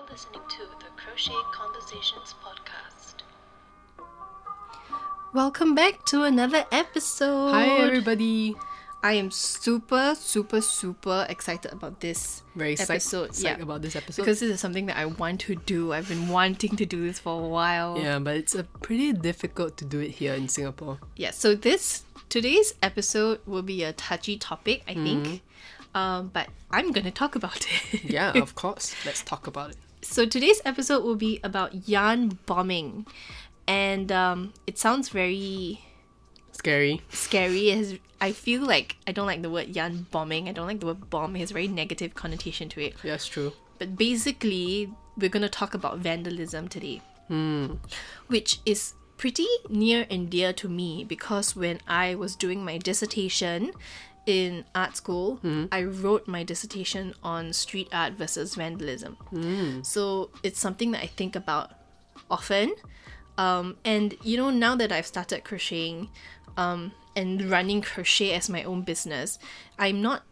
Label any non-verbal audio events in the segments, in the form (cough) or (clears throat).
You're listening to the Crochet Conversations podcast. Welcome back to another episode. Hi everybody. I am super, super, super excited about this Very psyched, episode. psyched yeah, about this episode. because this is something that I want to do. I've been wanting to do this for a while. yeah, but it's a pretty difficult to do it here in Singapore. Yeah, so this today's episode will be a touchy topic, I think. Mm-hmm. Um, but I'm gonna talk about it. Yeah, of (laughs) course. Let's talk about it. So today's episode will be about yarn bombing, and um, it sounds very Scary. scary. It has, I feel like I don't like the word yarn bombing. I don't like the word bomb. It has a very negative connotation to it. Yeah, it's true. But basically, we're gonna talk about vandalism today, which is pretty near and dear to me because when I was doing my dissertation in art school, I wrote my dissertation on street art versus vandalism. So it's something that I think about often. Um, and you know, now that I've started crocheting um, and running crochet as my own business, I'm not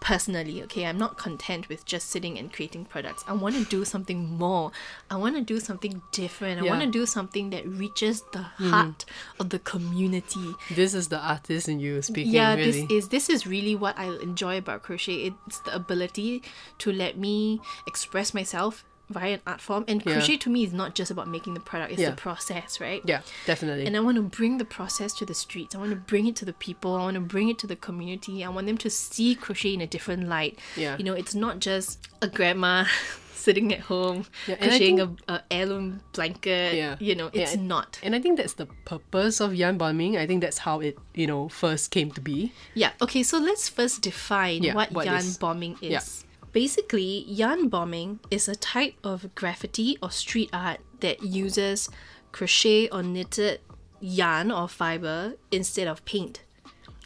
personally okay i'm not content with just sitting and creating products i want to do something more i want to do something different i Yeah. want to do something that reaches the mm-hmm. heart of the community This is the artist in you speaking. yeah really. this is this is really what i enjoy about crochet it's the ability to let me express myself via an art form and Yeah. crochet to me is not just about making the product it's Yeah. the process right yeah, definitely. and I want to bring the process to the streets. I want to bring it to the people. I want to bring it to the community. I want them to see crochet in a different light. Yeah. You know, it's not just a grandma (laughs) sitting at home Yeah, crocheting think- a, a heirloom blanket. Yeah. You know, Yeah, it's and- not. and I think that's the purpose of yarn bombing. I think that's how it, you know, first came to be. Yeah. Okay. So let's first define Yeah, what, what yarn is- bombing is. Basically, yarn bombing is a type of graffiti or street art that uses crochet or knitted yarn or fiber instead of paint.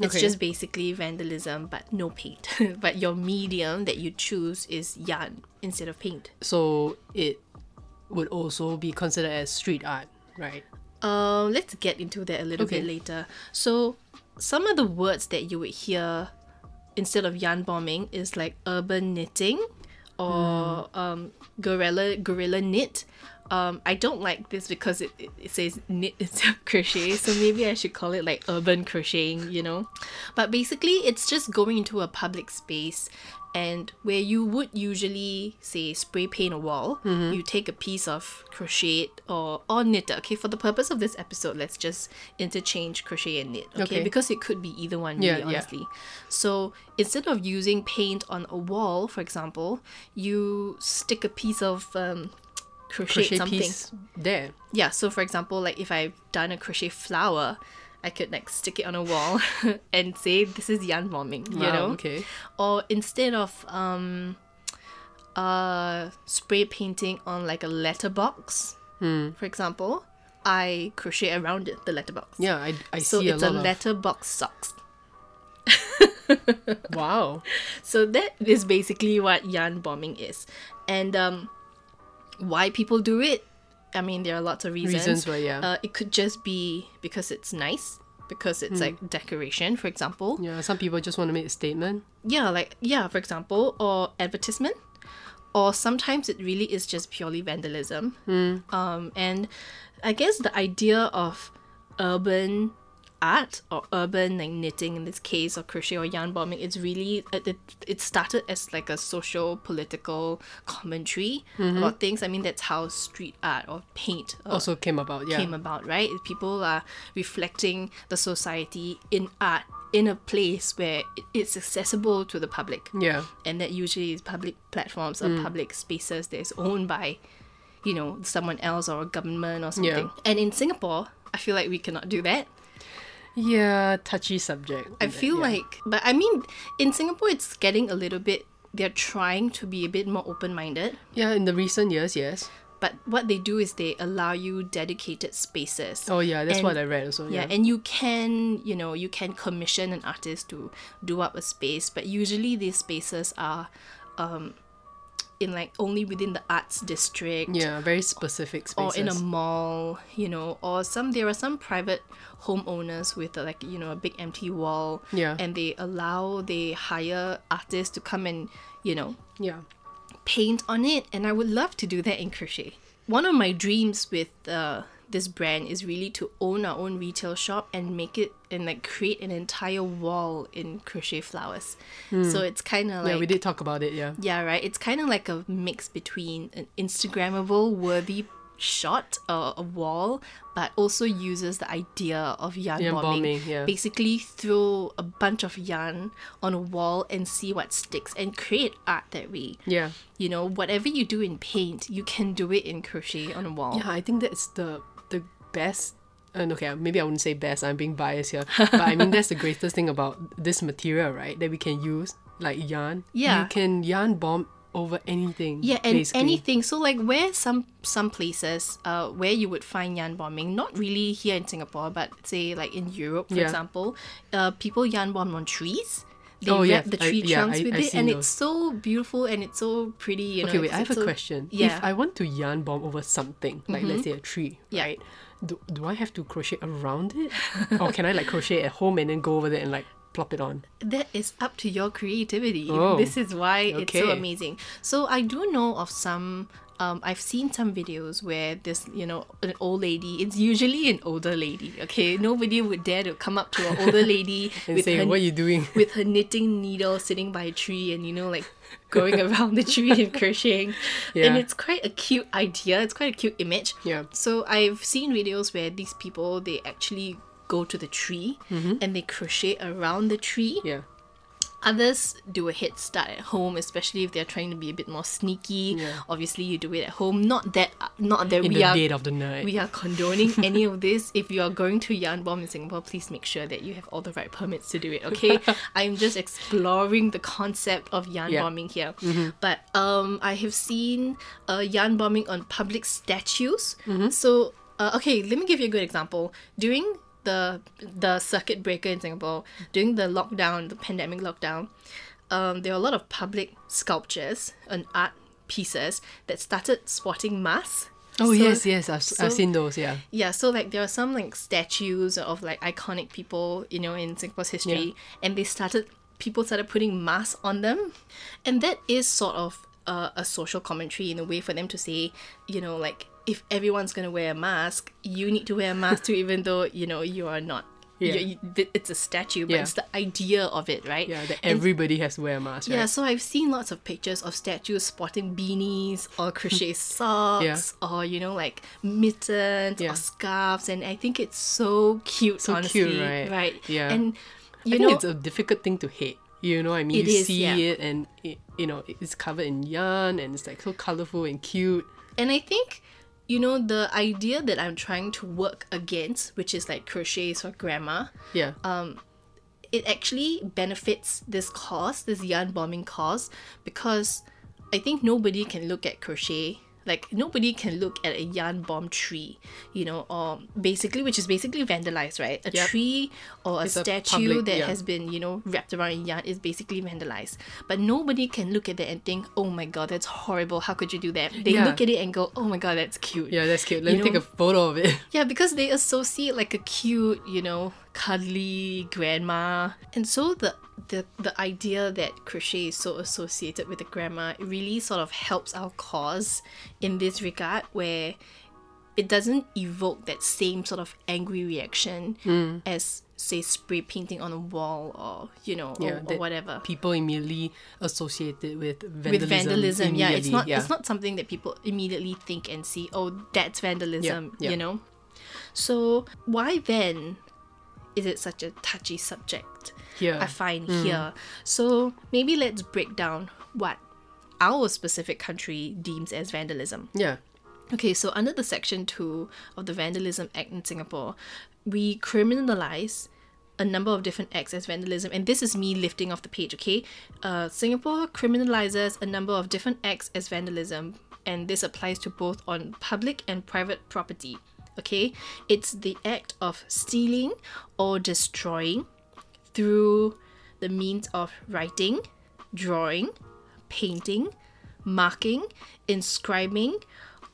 It's Okay. just basically vandalism, but no paint. (laughs) but your medium that you choose is yarn instead of paint. So it would also be considered as street art, right? Uh, let's get into that a little bit Okay. later. So, some of the words that you would hear instead of yarn bombing is like urban knitting or um, guerrilla guerrilla knit. Um, I don't like this because it, it, it says knit instead of (laughs) crochet, so maybe I should call it like urban crocheting, you know? But basically, it's just going into a public space and where you would usually say spray paint a wall, you take a piece of crochet or, or knit. Okay, for the purpose of this episode, let's just interchange crochet and knit. Okay, Okay. because it could be either one, Yeah, really, yeah. honestly. So instead of using paint on a wall, for example, you stick a piece of um, crochet, Crochet something. piece there. Yeah, so for example, like if I've done a crochet flower, I could like stick it on a wall (laughs) and say this is yarn bombing, you Wow, know? okay. Or instead of um uh spray painting on like a letterbox, Hmm. for example, I crochet around it, the letterbox. Yeah, I, I So see it's a a lot letterbox socks. (laughs) wow. So that is basically what yarn bombing is. And um, why people do it, I mean, there are lots of reasons. Reasons why, yeah. Uh, it could just be because it's nice, because it's like decoration, for example. Yeah, some people just want to make a statement. Yeah, like, yeah, for example, or advertisement. Or sometimes it really is just purely vandalism. Um, and I guess the idea of urban art or urban like knitting in this case or crochet or yarn bombing it's really it, it, it started as like a social political commentary about things i mean that's how street art or paint uh, Also came about, yeah. came about, right? People are reflecting the society in art in a place where it's accessible to the public. Yeah. And that usually is public platforms or public spaces that is owned by, you know, someone else or a government or something. yeah. And in Singapore, I feel like we cannot do that. Yeah, touchy subject. I feel yeah. like, but I mean, in Singapore, it's getting a little bit, they're trying to be a bit more open minded. Yeah, in the recent years, yes. But what they do is they allow you dedicated spaces. Oh yeah, that's And- what I read also. yeah Yeah. and you can you know you can commission an artist to do up a space but usually these spaces are um in like only within the arts district yeah, very specific spaces. or in a mall you know or some there are some private homeowners with uh, like you know a big empty wall Yeah. and they allow they hire artists to come and you know yeah. paint on it, and I would love to do that in crochet. One of my dreams with uh, this brand is really to own our own retail shop and make it and like create an entire wall in crochet flowers. So it's kind of like yeah, we did talk about it. Yeah. yeah, right. It's kind of like a mix between an Instagrammable, worthy shot, uh, a wall, but also uses the idea of yarn, Yarn bombing. bombing, yeah. Basically, throw a bunch of yarn on a wall and see what sticks, and create art that way. Yeah. You know, whatever you do in paint, you can do it in crochet on a wall. Yeah, I think that's the best. And okay, maybe I wouldn't say best. I'm being biased here, but I mean that's the greatest thing about this material, right? That we can use like yarn. Yeah. you can yarn bomb over anything. Yeah, and basically. anything. So like where some some places uh where you would find yarn bombing, not really here in Singapore, but say like in Europe, for Yeah. example, uh people yarn bomb on trees. They Oh, wrap yeah, the I- tree yeah, trunks I- with I've it, and those. it's so beautiful and it's so pretty. You know, Okay, wait, I have a so- question. Yeah. Mm-hmm. If I want to yarn bomb over something, like let's say a tree, Yeah. right? Do, do I have to crochet around it? or can I like crochet at home and then go over there and like plop it on? that is up to your creativity. Oh, This is why it's so amazing. So I do know of some. Um, I've seen some videos where this, you know, an old lady. It's usually an older lady. Okay, nobody would dare to come up to an older lady (laughs) And say, her, what are you doing? with her knitting needle sitting by a tree and you know like (laughs) going around the tree and crocheting. And it's quite a cute idea. It's quite a cute image. Yeah. So I've seen videos where these people they actually go to the tree mm-hmm. and they crochet around the tree. Yeah. Others do a head start at home, especially if they're trying to be a bit more sneaky. Yeah. Obviously, you do it at home. Not that, not that In we the are dead of the night. we are condoning (laughs) any of this. If you are going to yarn bomb in Singapore, please make sure that you have all the right permits to do it. Okay, (laughs) I'm just exploring the concept of yarn Yeah. bombing here. But um, I have seen uh, yarn bombing on public statues. So uh, okay, let me give you a good example. During the the circuit breaker in Singapore, during the lockdown, the pandemic lockdown, um, there were a lot of public sculptures and art pieces that started sporting masks. oh So- yes, yes, I've, so- I've seen those. Yeah. yeah, so like there are some like statues of like iconic people, you know, in Singapore's history, and they started people started putting masks on them, and that is sort of uh, a social commentary in a way for them to say, you know, like if everyone's gonna wear a mask, you need to wear a mask too, even though you know you are not. Yeah. you- you- it's a statue, but Yeah. it's the idea of it, right? Yeah, that And- everybody has to wear a mask, right? yeah, so I've seen lots of pictures of statues sporting beanies or crochet (laughs) socks or you know like mittens Yeah. or scarves, and I think it's so cute. So honestly, cute, right? Right. Yeah. And I you think know, it's a difficult thing to hate. You know, what I mean, you is, see yeah. it and it, you know it's covered in yarn and it's like so colorful and cute. and I think you know the idea that I'm trying to work against, which is like crochets for grandma. Yeah, Um, it actually benefits this cause, this yarn bombing cause, because I think nobody can look at crochet. Like nobody can look at a yarn bomb tree, you know, or basically, which is basically vandalized, right? A Yep. tree or a It's a statue public- that yeah. has been, you know, wrapped around in yarn is basically vandalized. But nobody can look at that and think, "Oh my god, that's horrible! How could you do that?" They Yeah. look at it and go, "Oh my god, that's cute." yeah, that's cute. Let You me take a photo of it. (laughs) Yeah, because they associate like a cute, you know, cuddly grandma. And so the the the idea that crochet is so associated with the grandma it really sort of helps our cause in this regard where it doesn't evoke that same sort of angry reaction hmm. as say spray painting on a wall or you know or, Yeah, or that whatever People immediately associate it with vandalism. with vandalism yeah it's not yeah. it's not something that people immediately think and see oh that's vandalism yeah. you know so why then is it such a touchy subject Here. i find Mm. here so maybe let's break down what our specific country deems as vandalism Yeah, Okay, so under the Section 2 of the Vandalism Act in Singapore, we criminalize a number of different acts as vandalism, and this is me lifting off the page, okay? Uh, Singapore criminalizes a number of different acts as vandalism, and this applies to both on public and private property, okay? It's the act of stealing or destroying through the means of writing, drawing, painting, marking, inscribing,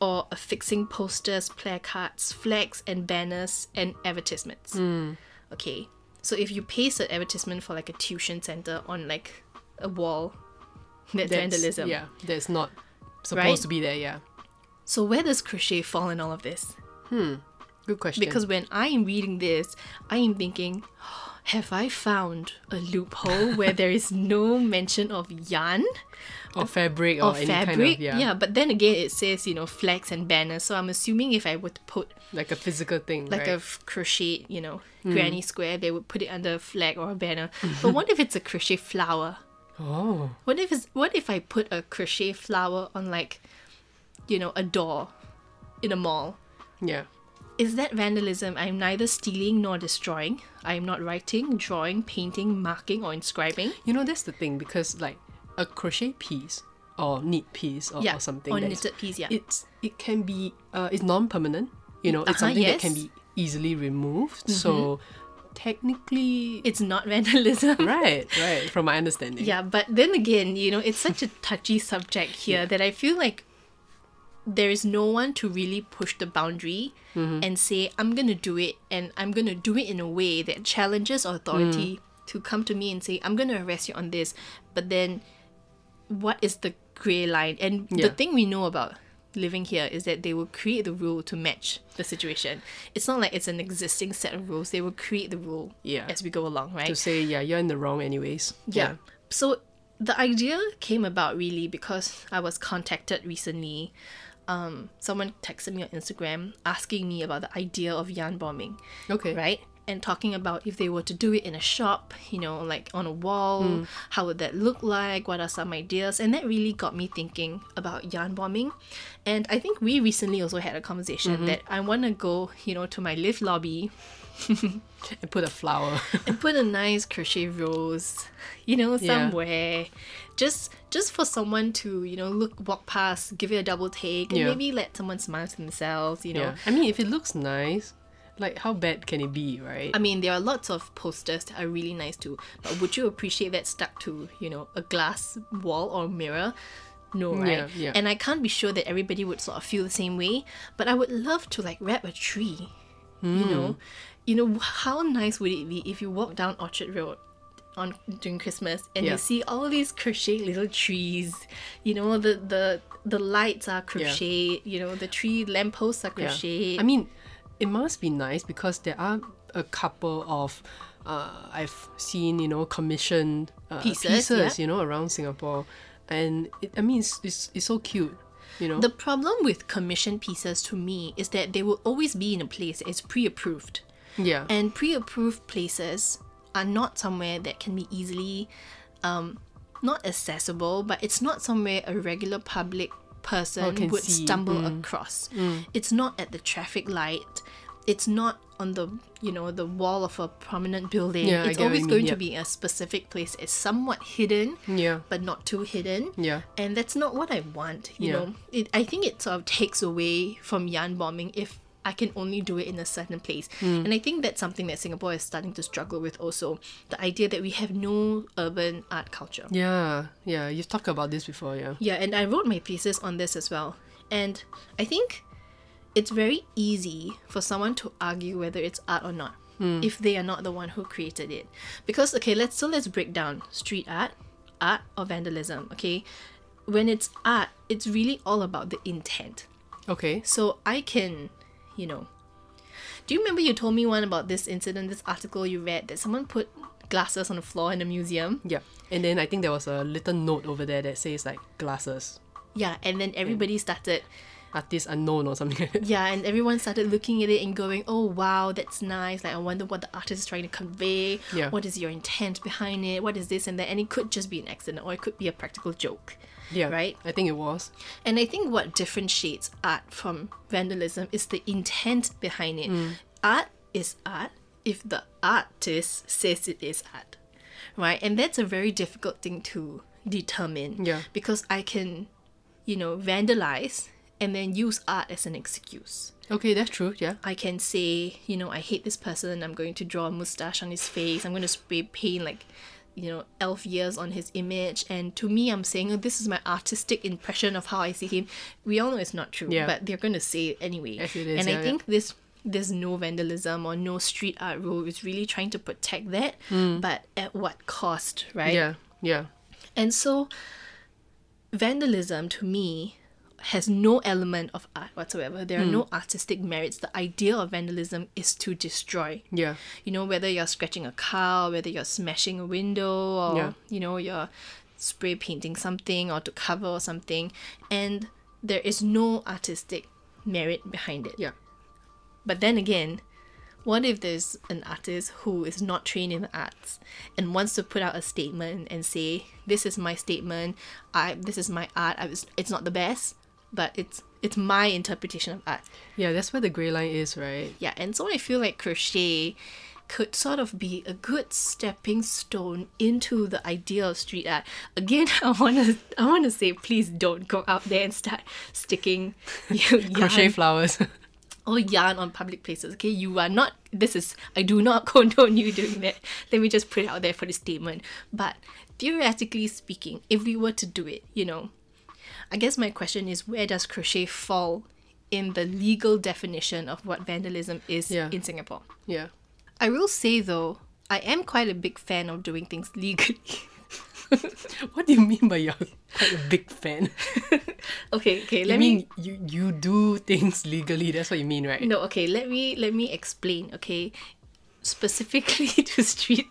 or affixing posters, placards, flags, and banners and advertisements. Hmm. Okay, so if you paste an advertisement for like a tuition center on like a wall, That's, That's- vandalism. Yeah, that's not supposed Right? to be there. Yeah. So where does crochet fall in all of this? Good question. Because when I am reading this, I am thinking, have I found a loophole where there is no mention of yarn or fabric or or, any fabric? kind of yeah, but then again, it says, you know, flags and banners. So I'm assuming if I were to put like a physical thing, like right? a f- crochet, you know, Hmm. granny square, they would put it under a flag or a banner. but what if it's a crochet flower? oh, What if it's, what if I put a crochet flower on like, you know, a door in a mall? Yeah. Is that vandalism? I'm neither stealing nor destroying. I am not writing, drawing, painting, marking, or inscribing. You know that's the thing because like a crochet piece or knit piece or, yeah, or something or knitted piece. Yeah, it's it can be uh, it's non-permanent you know it's Uh-huh, something that can. Mm-hmm. be easily removed so technically it's not (laughs) vandalism. right right from my understanding Yeah, but then again, you know, it's such a touchy subject here that I feel like there is no one to really push the boundary mm-hmm. and say, I'm going to do it and I'm going to do it in a way that challenges authority mm. to come to me and say, I'm going to arrest you on this. But then what is the grey line? And the thing we know about living here is that they will create the rule to match the situation. It's not like it's an existing set of rules. They will create the rule Yeah. as we go along, right? to say yeah you're in the wrong anyways Yeah. So the idea came about really because I was contacted recently. Um, someone texted me on Instagram asking me about the idea of yarn bombing, okay right? And talking about if they were to do it in a shop, you know, like on a wall, how would that look like? What are some ideas? And that really got me thinking about yarn bombing. And I think we recently also had a conversation that I want to go, you know, to my live lobby (laughs) and put a flower (laughs) and put a nice crochet rose, you know, Yeah. somewhere. Just just for someone to, you know, look walk past, give it a double take, and Yeah. maybe let someone smile to themselves, you know. yeah i mean if it looks nice like how bad can it be right I mean, there are lots of posters that are really nice too, but would you appreciate that stuck to, you know, a glass wall or mirror? No, right? Yeah, yeah. And I can't be sure that everybody would sort of feel the same way, but I would love to like wrap a tree. You know, Hmm. You know how nice would it be if you walk down Orchard Road on during Christmas and Yeah. you see all these crochet little trees. You know, the the the lights are crochet. You know, the tree lampposts are Yeah. crochet. I mean, it must be nice because there are a couple of uh, I've seen you know commissioned uh, Pieces, pieces, yeah. you know around Singapore, and it, I mean it's, it's it's so cute, you know. The problem with commission pieces to me is that they will always be in a place that is pre-approved. Yeah, And pre-approved places are not somewhere that can be easily um not accessible, but it's not somewhere a regular public person would see, stumble across. It's not at the traffic light. It's not on the you know the wall of a prominent building. Yeah, it's always mean, going to be a specific place. It's somewhat hidden, yeah, but not too hidden yeah. and that's not what I want. You Yeah. know, it, I think it sort of takes away from yarn bombing if I can only do it in a certain place. Hmm. And I think that's something that Singapore is starting to struggle with. Also, the idea that we have no urban art culture. Yeah, yeah, you've talked about this before, yeah. Yeah, and I wrote my thesis on this as well. And I think it's very easy for someone to argue whether it's art or not if they are not the one who created it. Because okay, let's so let's break down street art, art or vandalism, okay? When it's art, it's really all about the intent. Okay. So I can, you know, do you remember you told me one about this incident, this article you read that someone put glasses on the floor in a museum? Yeah. And then I think there was a little note over there that says like glasses. Yeah, and then everybody started Artist unknown or something. (laughs) Yeah, and everyone started looking at it and going, "Oh wow, that's nice! Like I wonder what the artist is trying to convey. Yeah. What is your intent behind it? What is this and that?" And it could just be an accident, or it could be a practical joke. Yeah. Right? I think it was. And I think what differentiates art from vandalism is the intent behind it. Mm. Art is art if the artist says it is art, right? And that's a very difficult thing to determine. Yeah. Because I can, you know, vandalize and then use art as an excuse. Okay, that's true, yeah. I can say, you know, I hate this person. I'm going to draw a mustache on his face. I'm going to spray paint like, you know, elf ears on his image. And to me, I'm saying, oh, this is my artistic impression of how I see him. We all know it's not true, Yeah. but they're going to say it anyway. It is, and yeah, I think this this no vandalism or no street art rule is really trying to protect that, hmm. but at what cost, right? Yeah, yeah. And so vandalism to me has no element of art whatsoever. There are no hmm. artistic merits. The idea of vandalism is to destroy. Yeah. You know, whether you're scratching a car, whether you're smashing a window, or Yeah. you know, you're spray painting something or to cover or something, and there is no artistic merit behind it. Yeah. But then again, what if there's an artist who is not trained in the arts and wants to put out a statement and say, "This is my statement. I this is my art. I was, it's not the best, but it's it's my interpretation of art." Yeah, that's where the grey line is, right? Yeah, and so I feel like crochet could sort of be a good stepping stone into the idea of street art. Again, (laughs) I wanna I wanna say please don't go out there and start sticking (laughs) Crochet flowers. (laughs) or yarn on public places. Okay, you are not. This is I do not condone you doing that. Let me just put it out there for the statement. But theoretically speaking, if we were to do it, you know, I guess my question is where does crochet fall in the legal definition of what vandalism is Yeah. in Singapore? yeah. I will say though, I am quite a big fan of doing things legally. (laughs) What do you mean by you're quite a big fan? (laughs) okay, okay, let me mean you you do things legally, that's what you mean, right? No, okay, let me let me explain, okay? Specifically (laughs) to street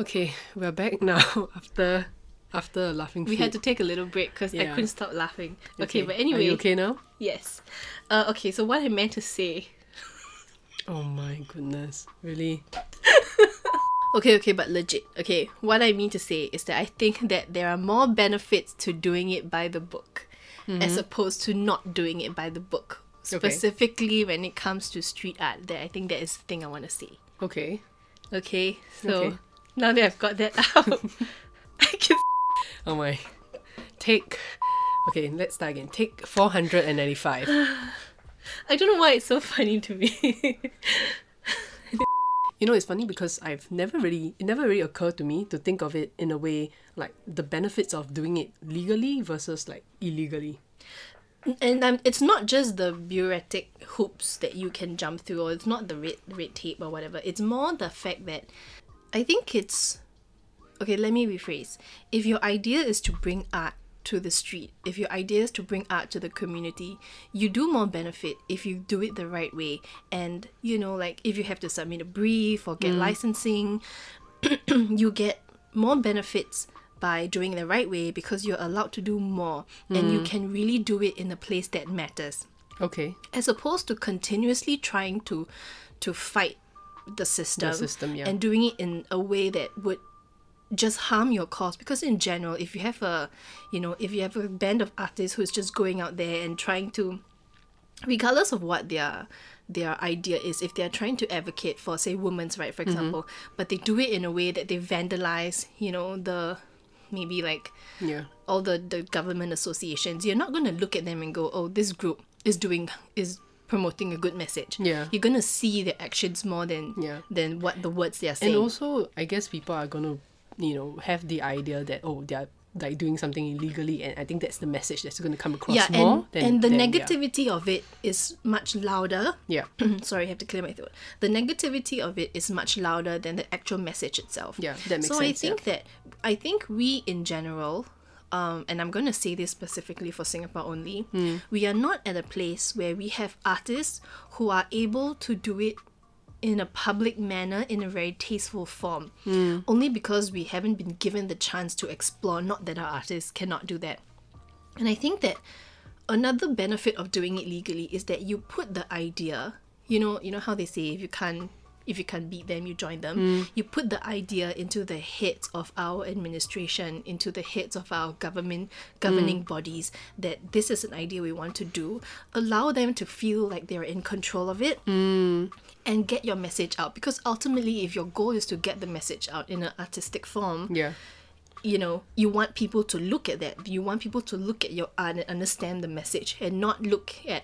Okay, we're back now after after laughing we fit. had to take a little break because I couldn't stop laughing. Okay, but Are anyway, you okay now? yes. Uh, okay, so what I meant to say. (laughs) Oh my goodness. Really? (laughs) Okay, okay, but legit. Okay, what I mean to say is that I think that there are more benefits to doing it by the book as opposed to not doing it by the book. Mm-hmm. Okay. Specifically when it comes to street art, that I think that is the thing I want to say. Okay. Okay, so Okay. now that I've got that (laughs) out, I can Oh my. Take Okay, let's start again. Take four hundred and ninety five. (sighs) I don't know why it's so funny to me. (laughs) You know, it's funny because I've never really, it never really occurred to me to think of it in a way like the benefits of doing it legally versus like illegally. and um, it's not just the bureaucratic hoops that you can jump through, or it's not the red red tape or whatever. It's more the fact that I think it's okay. Let me rephrase. If your idea is to bring art to the street, if your idea is to bring art to the community, you do more benefit if you do it the right way. And you know, like if you have to submit a brief or get mm. licensing, (clears throat) you get more benefits by doing it the right way because you're allowed to do more and you mm. can really do it in a place that matters Okay. as opposed to continuously trying to to fight the system, the system, yeah. and doing it in a way that would just harm your cause because in general if you have a you know if you have a band of artists who's just going out there and trying to regardless of what their their idea is if they're trying to advocate for say women's right for mm-hmm. example but they do it in a way that they vandalize you know the maybe like Yeah. all the, the government associations, you're not gonna look at them and go, Oh, this group is doing is promoting a good message. Yeah. You're gonna see their actions more than Yeah. than what the words they're saying. And also, I guess people are gonna, you know, have the idea that oh, they're like doing something illegally, and I think that's the message that's gonna come across yeah, more. and, than, and the than- yeah. negativity of it is much louder. Yeah. (clears throat) Sorry, I have to clear my throat. The negativity of it is much louder than the actual message itself. Yeah, that makes sense. so I sense, yeah. think that I think we in general, um, and I'm going to say this specifically for Singapore only, Hmm. we are not at a place where we have artists who are able to do it in a public manner in a very tasteful form. Hmm. Only because we haven't been given the chance to explore. Not that our artists cannot do that. And I think that another benefit of doing it legally is that you put the idea, you know, you know how they say if you can't if you can't beat them, you join them. Hmm. You put the idea into the heads of our administration, into the heads of our government governing hmm. bodies that this is an idea we want to do. Allow them to feel like they're in control of it hmm. And get your message out. Because ultimately if your goal is to get the message out in an artistic form, Yeah. you know, you want people to look at that. You want people to look at your art and understand the message and not look at,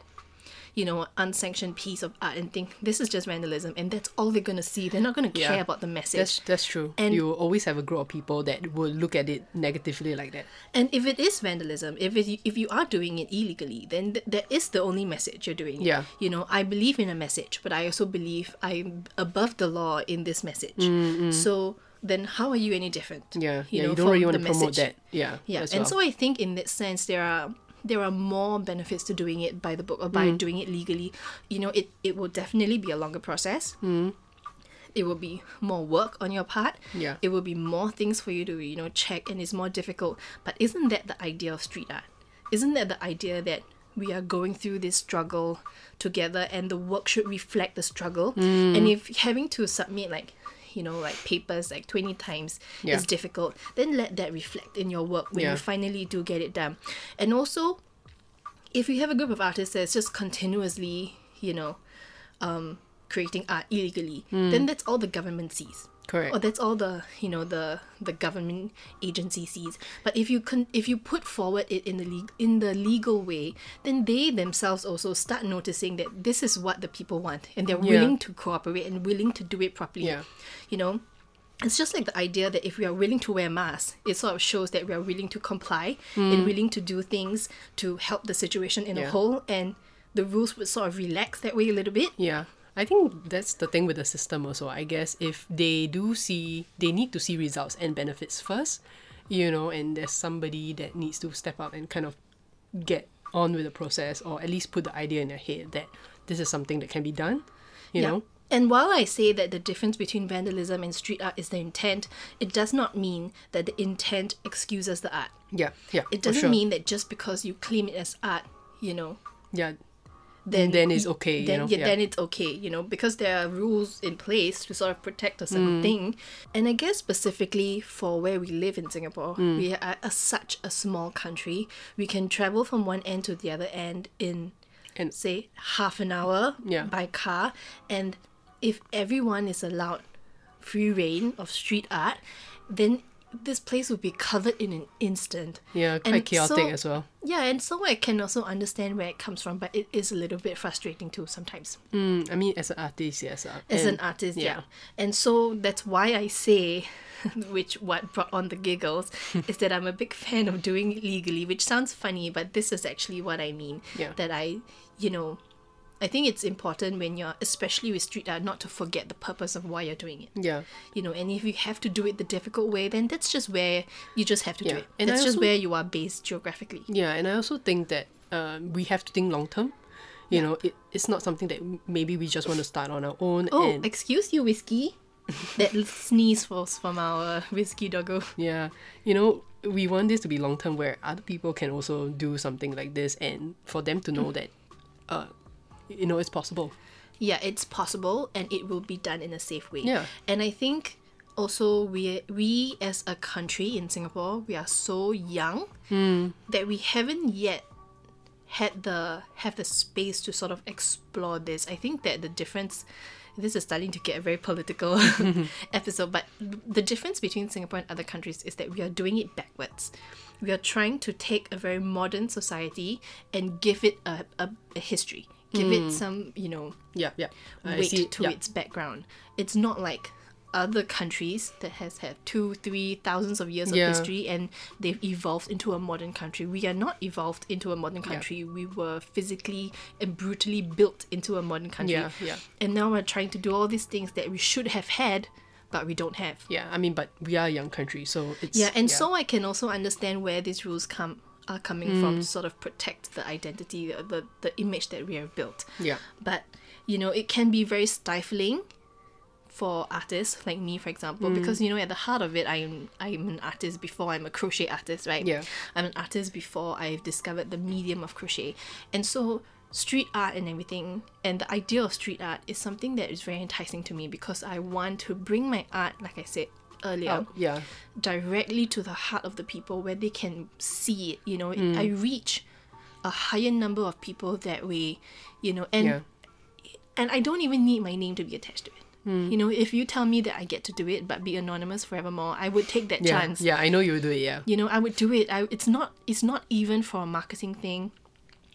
you know, unsanctioned piece of art and think this is just vandalism and that's all they're gonna see. They're not gonna Yeah. care about the message. That's that's true. And- you always have a group of people that will look at it negatively like that. And if it is vandalism, if it, if you are doing it illegally, then th- that is the only message you're doing. Yeah. You know, I believe in a message, but I also believe I'm above the law in this message. Mm, mm. So then how are you any different? Yeah, you yeah, know, you don't really want the to promote message. that. Yeah, Yeah, and well. so I think in that sense there are there are more benefits to doing it by the book or by Mm. doing it legally. You know, it it will definitely be a longer process. It will be more work on your part. Mm. Yeah. It will be more things for you to you know check, and it's more difficult. But isn't that the idea of street art? Isn't that the idea that we are going through this struggle together, and the work should reflect the struggle? Mm. And if having to submit like you know like papers like 20 times Yeah. is difficult then let that reflect in your work when Yeah. you finally do get it done and also if you have a group of artists that's just continuously you know um, creating art illegally then that's all the government sees Correct. or that's all the you know the the government agency sees but if you con- if you put forward it in the le- in the legal way then they themselves also start noticing that this is what the people want and they're Yeah. willing to cooperate and willing to do it properly Yeah. you know it's just like the idea that if we are willing to wear masks, it sort of shows that we are willing to comply and willing to do things to help the situation in a Hmm. Whole, and the rules would sort of relax that way a little bit. Yeah. I think that's the thing with the system also. I guess if they do see, they need to see results and benefits first, you know, and there's somebody that needs to step up and kind of get on with the process or at least put the idea in their head that this is something that can be done, you Yeah. know? And while I say that the difference between vandalism and street art is the intent, it does not mean that the intent excuses the art. Yeah, yeah. It doesn't sure. mean that just because you claim it as art, you know, Yeah, then then it's okay, you Then, know? yeah, Yeah. then it's okay, you know, because there are rules in place to sort of protect a Mm. certain thing. And I guess specifically for where we live in Singapore, Mm. we are a, such a small country. We can travel from one end to the other end in, And- say, half an hour Yeah. by car. And if everyone is allowed free rein of street art, then this place would be covered in an instant. yeah, quite And chaotic so- as well. Yeah, and so I can also understand where it comes from, but it is a little bit frustrating too sometimes. Mm, I mean, as an artist, yes. Uh, As and- an artist, yeah. yeah. And so that's why I say, (laughs) which what brought on the giggles, (laughs) is that I'm a big fan of doing it legally, which sounds funny, but this is actually what I mean. Yeah. That I, you know, I think it's important when you're, especially with street art, not to forget the purpose of why you're doing it. Yeah. You know, and if you have to do it the difficult way, then that's just where you just have to do it. And that's just where you are based geographically. Yeah, and I also think that um, we have to think long term. You know, it, it's not something that maybe we just want to start on our own. Oh, and excuse you, whiskey. (laughs) that sneeze was from our whiskey doggo. yeah, you know, we want this to be long term where other people can also do something like this and for them to know that, uh, you know, it's possible. Yeah, it's possible and it will be done in a safe way. Yeah. And I think also we we as a country in Singapore, we are so young hmm. that we haven't yet had the have the space to sort of explore this. I think that the difference this is starting to get a very political (laughs) (laughs) episode, but the difference between Singapore and other countries is that we are doing it backwards. We are trying to take a very modern society and give it a, a, a history, give it hmm. some, you know, Yeah, yeah. Weight see. to yeah. its background. It's not like other countries that has had two, three thousands of years of history and they've evolved into a modern country. We are not evolved into a modern country. We were physically and brutally built into a modern country. Yeah, yeah. And now we're trying to do all these things that we should have had, but we don't have. Yeah, I mean, but we are a young country, so it's Yeah, and so I can also understand where these rules come are coming Mm. from to sort of protect the identity, the, the the image that we have built. yeah, But you know, it can be very stifling for artists like me, for example, Mm. because you know, at the heart of it, I'm I'm an artist before I'm a crochet artist, right? Yeah. I'm an artist before I've discovered the medium of crochet, and so street art and everything and the idea of street art is something that is very enticing to me because I want to bring my art, like I said earlier, Oh, yeah, directly to the heart of the people where they can see it you know Mm. i reach a higher number of people that way you know and yeah, and i don't even need my name to be attached to it Hmm. you know if you tell me that i get to do it but be anonymous forevermore i would take that yeah, chance yeah. I know you would do it. Yeah, you know i would do it I, it's not it's not even for a marketing thing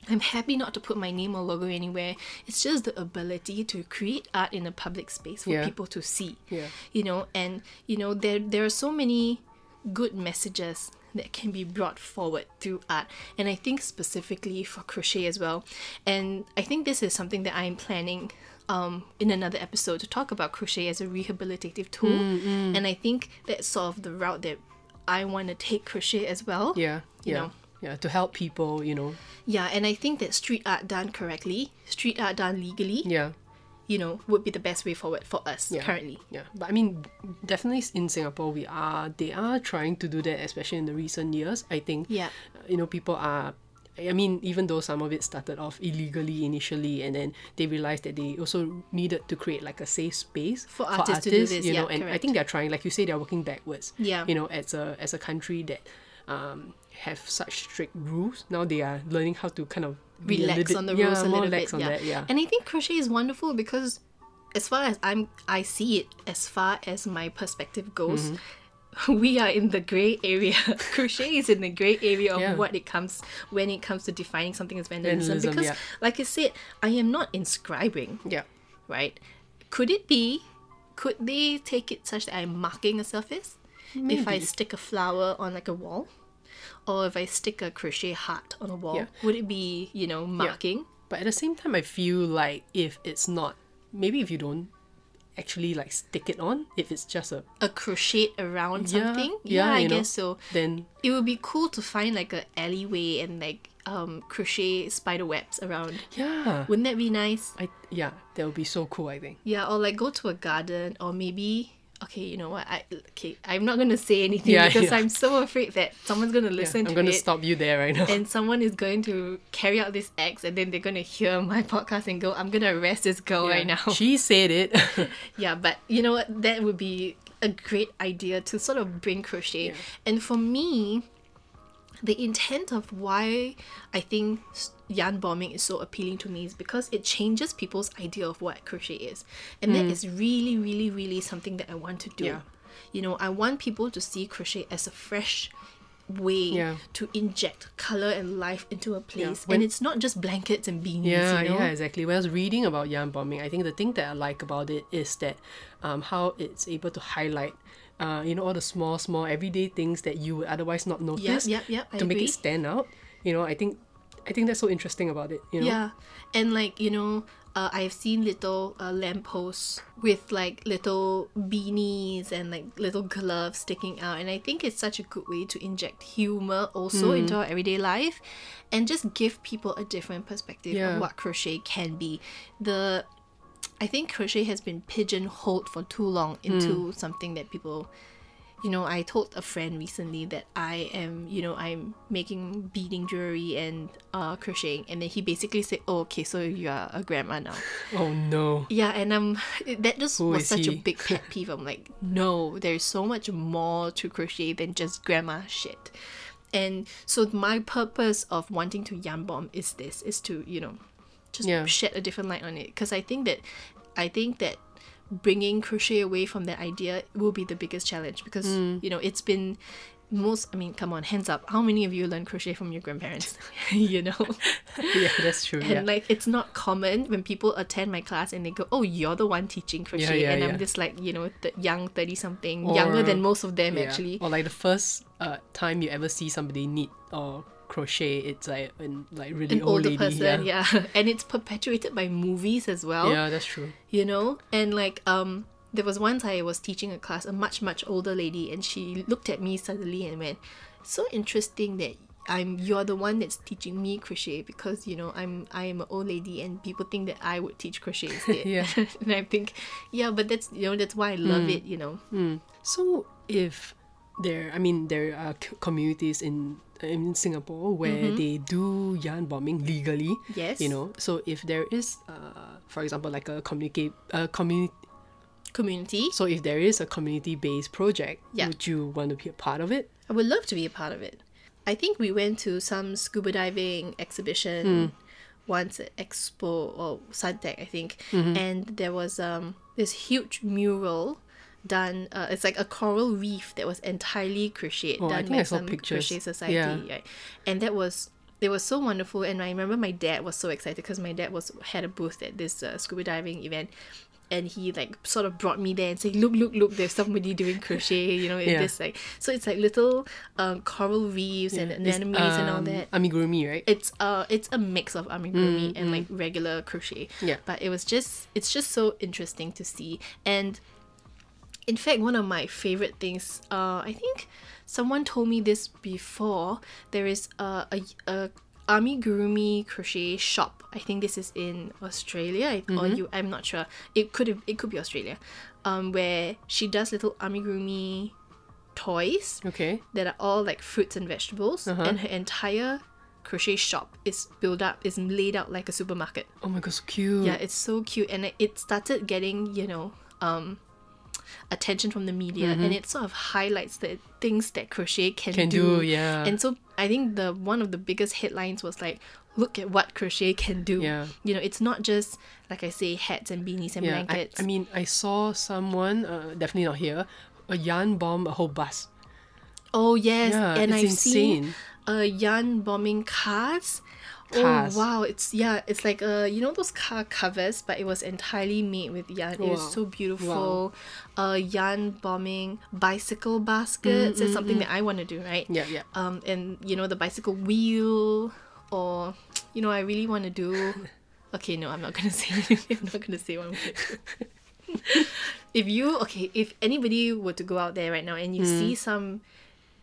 i'm happy not to put my name or logo anywhere it's just the ability to create art in a public space for Yeah. people to see Yeah. you know and you know there there are so many good messages that can be brought forward through art. And I think specifically for crochet as well. And I think this is something that I'm planning um, in another episode to talk about crochet as a rehabilitative tool. Mm, And I think that's sort of the route that I want to take crochet as well. Yeah, You yeah, know. Yeah. To help people, you know. Yeah, and I think that street art done correctly, street art done legally, Yeah, you know, would be the best way forward for us yeah. currently. Yeah, but I mean, definitely in Singapore, we are they are trying to do that, especially in the recent years. I think. Yeah. You know, people are. I mean, even though some of it started off illegally initially, and then they realized that they also needed to create like a safe space For artists to do this, you know, yeah, and I think they're trying, like you say, they're working backwards. Yeah. You know, as a as a country that um, have such strict rules, now they are learning how to kind of relax on the rules yeah, a little bit. yeah. that, yeah. And I think crochet is wonderful because as far as I'm I see it as far as my perspective goes, Mm-hmm. (laughs) we are in the grey area. (laughs) crochet is in the grey area of Yeah. what it comes when it comes to defining something as vandalism. Vandalism, because yeah. like I said, I am not inscribing, yeah. right? Could it be could they take it such that I'm marking a surface? If I stick a flower on like a wall? Or if I stick a crochet heart on a wall, Yeah. would it be, you know, marking? But at the same time, I feel like if it's not, maybe if you don't actually like stick it on, if it's just a a crochet around Yeah, something. yeah, Yeah, I know. guess so. then It would be cool to find like a alleyway and like um crochet spider webs around. yeah, Wouldn't that be nice? I yeah, that would be so cool. I think. Yeah, or like go to a garden or maybe okay, you know what? I okay, I'm not gonna say anything Yeah, because yeah. I'm so afraid that someone's gonna Yeah, listen I'm to gonna it. stop you there right now. and (laughs) someone is going to carry out this act and then they're going to hear my (laughs) podcast and go i'm going to arrest this girl Yeah, right now She said it. (laughs) yeah but you know what that would be a great idea to sort of bring crochet Yeah. and for me the intent of why i think yarn bombing is so appealing to me is because it changes people's idea of what crochet is and that is really really really something that i want to do Mm. Yeah. you know i want people to see crochet as a fresh way Yeah. to inject color and life into a place When- and it's not just blankets and beanies Yeah, you know yeah, exactly. When I was reading about yarn bombing, I think the thing that I like about it is that um, how it's able to highlight, uh, you know, all the small, small everyday things that you would otherwise not notice yep, yep, I to make it stand out. You know, I think, I think that's so interesting about it. You know, Yeah, and like you know, uh, I've seen little uh, lampposts with like little beanies and like little gloves sticking out, and I think it's such a good way to inject humor also Hmm. into our everyday life, and just give people a different perspective Yeah. of what crochet can be. The I think crochet has been pigeonholed for too long into something that people you know, I told a friend recently that I am, you know, I'm making beading jewelry and uh, crocheting, and then he basically said, "Oh, okay, so you are a grandma now." (laughs) Oh no. Yeah, and I'm that just Who was such a big pet (laughs) peeve. I'm like, no, there's so much more to crochet than just grandma shit. And so my purpose of wanting to yarn bomb is this: is to you know, just Yeah. shed a different light on it. Because I think that, I think that bringing crochet away from that idea will be the biggest challenge because Mm. you know it's been most i mean come on hands up how many of you learn crochet from your grandparents (laughs) you know (laughs) yeah, that's true. and yeah. like it's not common when people attend my class and they go oh you're the one teaching crochet yeah, and i'm just like you know the young 30 something younger than most of them Yeah. actually Or like the first uh, time you ever see somebody knit or crochet, it's like an like really an old older lady. person yeah. yeah. (laughs) and it's perpetuated by movies as well yeah, that's true. you know and like um there was once i was teaching a class a much much older lady and she looked at me suddenly and went so interesting that i'm you're the one that's teaching me crochet because you know i'm i'm an old lady and people think that i would teach crochet (laughs) instead Yeah. (laughs) and i think yeah but that's you know that's why i love it you know So if there, I mean, there are communities in in Singapore where they do yarn bombing legally. Mm-hmm. Yes. You know, so if there is, uh, for example, like a communicate, a community. community So if there is a community-based project, Yeah. would you want to be a part of it? I would love to be a part of it. I think we went to some scuba diving exhibition once at Expo or Suntec, I think, and there was um this huge mural done. Uh, it's like a coral reef that was entirely crocheted, Oh, done by some pictures. crochet society, Yeah. right? And that was. It was so wonderful, and I remember my dad was so excited because my dad was had a booth at this uh, scuba diving event, and he like sort of brought me there and said, "Look, look, look! There's somebody doing crochet." You know, in Yeah. this like so it's like little um, coral reefs and It's, anemones and all um, that. Amigurumi, right? It's uh it's a mix of amigurumi and like regular crochet. Mm, Yeah. But it was just it's just so interesting to see. And in fact one of my favorite things, uh I think someone told me this before. There is a a, a amigurumi crochet shop. I think this is in Australia I- or Mm-hmm. you I'm not sure. It could it could be Australia. Um where she does little amigurumi toys Okay. that are all like fruits and vegetables, Uh-huh. and her entire crochet shop is built up, is laid out like a supermarket. Oh my god, so cute. Yeah, it's so cute, and it- it started getting you know um attention from the media, and it sort of highlights the things that crochet can, Mm-hmm. Can do, yeah. And so I think the one of the biggest headlines was like. Look at what crochet can do. Yeah. You know, it's not just like I say, hats and beanies and Yeah, blankets. I mean, I saw someone, uh, definitely not here, a yarn bomb a whole bus. Oh yes, Yeah, and it's I've seen insane. uh yarn bombing cars. Cars. Oh wow, it's yeah, it's like uh you know those car covers, but it was entirely made with yarn. It was so beautiful. Uh yarn bombing bicycle baskets is something that I want to do, right? Mm, Yeah, yeah. Um and you know the bicycle wheel or you know I really want to do (laughs) Okay, no, I'm not gonna say (laughs) I'm not gonna say what I'm gonna do. (laughs) if you okay, if anybody were to go out there right now and you see some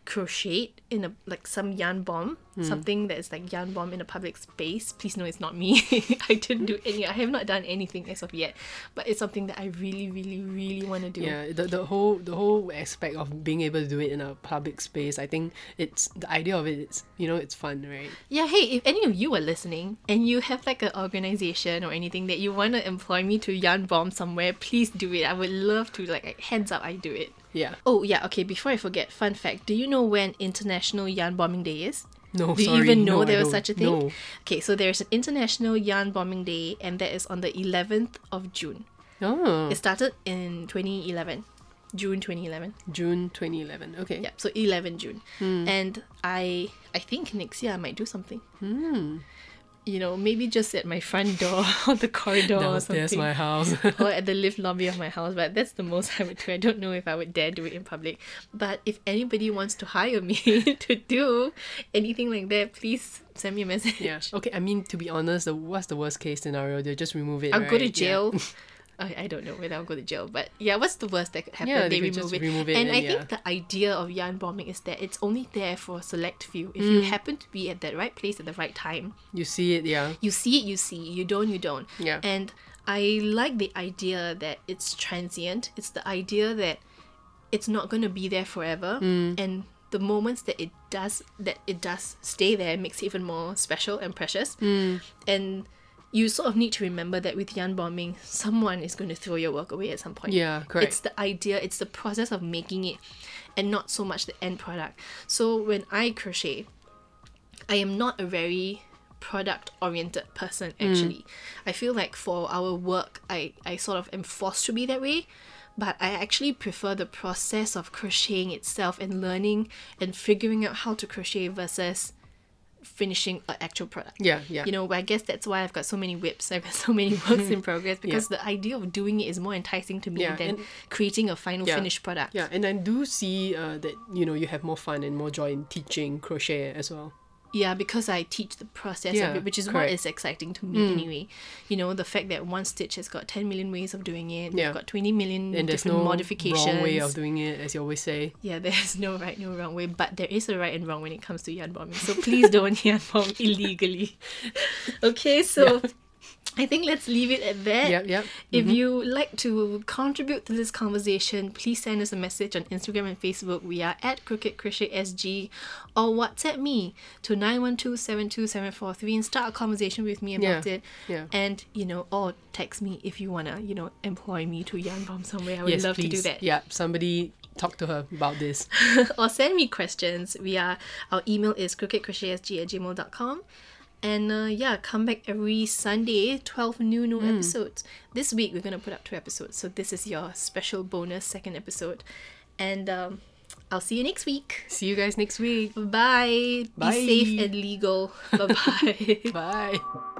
crochet in a like some yarn bomb, hmm. something that is like yarn bomb in a public space, please know it's not me. (laughs) I didn't do any. I have not done anything as of yet, but it's something that I really, really, really want to do. Yeah, the, the whole the whole aspect of being able to do it in a public space, I think it's the idea of it. It's you know it's fun, right? Yeah, hey, if any of you are listening and you have like an organization or anything that you want to employ me to yarn bomb somewhere, please do it. I would love to like hands up I do it. Yeah. Oh yeah, okay, before I forget, fun fact. Do you know when International Yarn Bombing Day is? No, Do you even know no, there was such a thing? No. Okay, so there's an International Yarn Bombing Day and that is on the 11th of June. Oh, It started in 2011. June 2011. June 2011. Okay. Yeah, so 11 June. Hmm. And I I think next year I might do something. Hmm. You know, maybe just at my front door (laughs) or the corridor or something. my house. (laughs) or at the lift lobby of my house, but that's the most I would do. I don't know if I would dare do it in public. But if anybody wants to hire me (laughs) to do anything like that, please send me a message. yeah. Okay. I mean, to be honest, the what's the worst case scenario? They'll just remove it. I'll go to jail. Yeah. I, I don't know whether I'll go to jail, but yeah, what's the worst that could happen? Yeah, they they remove it. remove it and, and I yeah. think the idea of yarn bombing is that it's only there for a select few. If Mm. you happen to be at that right place at the right time, You see it, yeah. you see it, you see. You don't, you don't. Yeah. And I like the idea that it's transient. It's the idea that it's not going to be there forever, Mm. and the moments that it does that it does stay there makes it even more special and precious. Mm. And you sort of need to remember that with yarn bombing, someone is going to throw your work away at some point. Yeah, correct. It's the idea, it's the process of making it, and not so much the end product. So when I crochet, I am not a very product oriented person mm. actually. I feel like for our work I, I sort of am forced to be that way. But I actually prefer the process of crocheting itself and learning and figuring out how to crochet versus finishing an actual product. Yeah, yeah. You know, I guess that's why I've got so many WIPs. (laughs) I've got so many (laughs) works in progress because the idea of doing it is more enticing to me Yeah, than creating a final yeah. finished product. Yeah, and I do see uh, that you know you have more fun and more joy in teaching crochet as well. Yeah, because I teach the process Yeah, of it, which is what correct. Mm. is exciting to me anyway. You know, the fact that one stitch has got 10 million ways of doing it, Yeah. you've got 20 million And there's different no modifications. wrong way of doing it, as you always say. yeah, (laughs) there's no right, no wrong way, but there is a right and wrong when it comes to yarn bombing. So please don't (laughs) yarn bomb illegally. (laughs) Okay, so I think let's leave it at that. Yep, yep. If mm-hmm. you like to contribute to this conversation, please send us a message on Instagram and Facebook. We are at Crooked Crochet SG or WhatsApp me to 912-72743 and start a conversation with me about Yeah, it. yeah. And, you know, or text me if you wanna, you know, employ me to yarn bomb somewhere. I would yes, love please. to do that. Yeah, somebody talk to her about this. (laughs) or send me questions. We are our email is crookedcrochetsg at gmail.com. And uh, yeah, come back every Sunday, 12 new new episodes. This week we're gonna put up two episodes, so this is your special bonus second episode. And um, I'll see you next week. See you guys next week. Bye. Bye. Be safe and legal. (laughs) Bye bye. Bye.